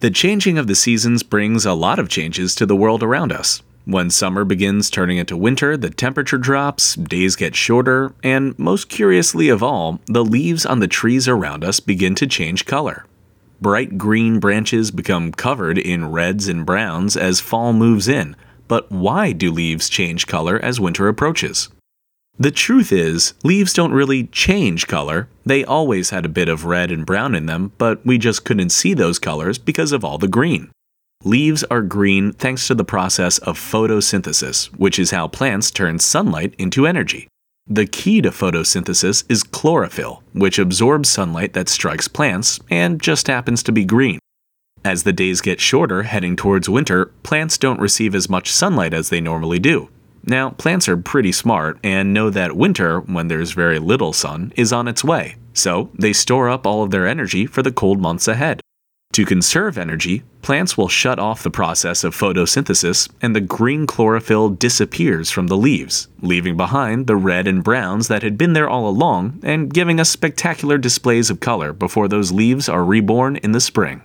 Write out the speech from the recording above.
The changing of the seasons brings a lot of changes to the world around us. When summer begins turning into winter, the temperature drops, days get shorter, and most curiously of all, the leaves on the trees around us begin to change color. Bright green branches become covered in reds and browns as fall moves in, but why do leaves change color as winter approaches? The truth is, leaves don't really change color. They always had a bit of red and brown in them, but we just couldn't see those colors because of all the green. Leaves are green thanks to the process of photosynthesis, which is how plants turn sunlight into energy. The key to photosynthesis is chlorophyll, which absorbs sunlight that strikes plants and just happens to be green. As the days get shorter heading towards winter, plants don't receive as much sunlight as they normally do, now, plants are pretty smart and know that winter, when there's very little sun, is on its way, so they store up all of their energy for the cold months ahead. To conserve energy, plants will shut off the process of photosynthesis and the green chlorophyll disappears from the leaves, leaving behind the red and browns that had been there all along and giving us spectacular displays of color before those leaves are reborn in the spring.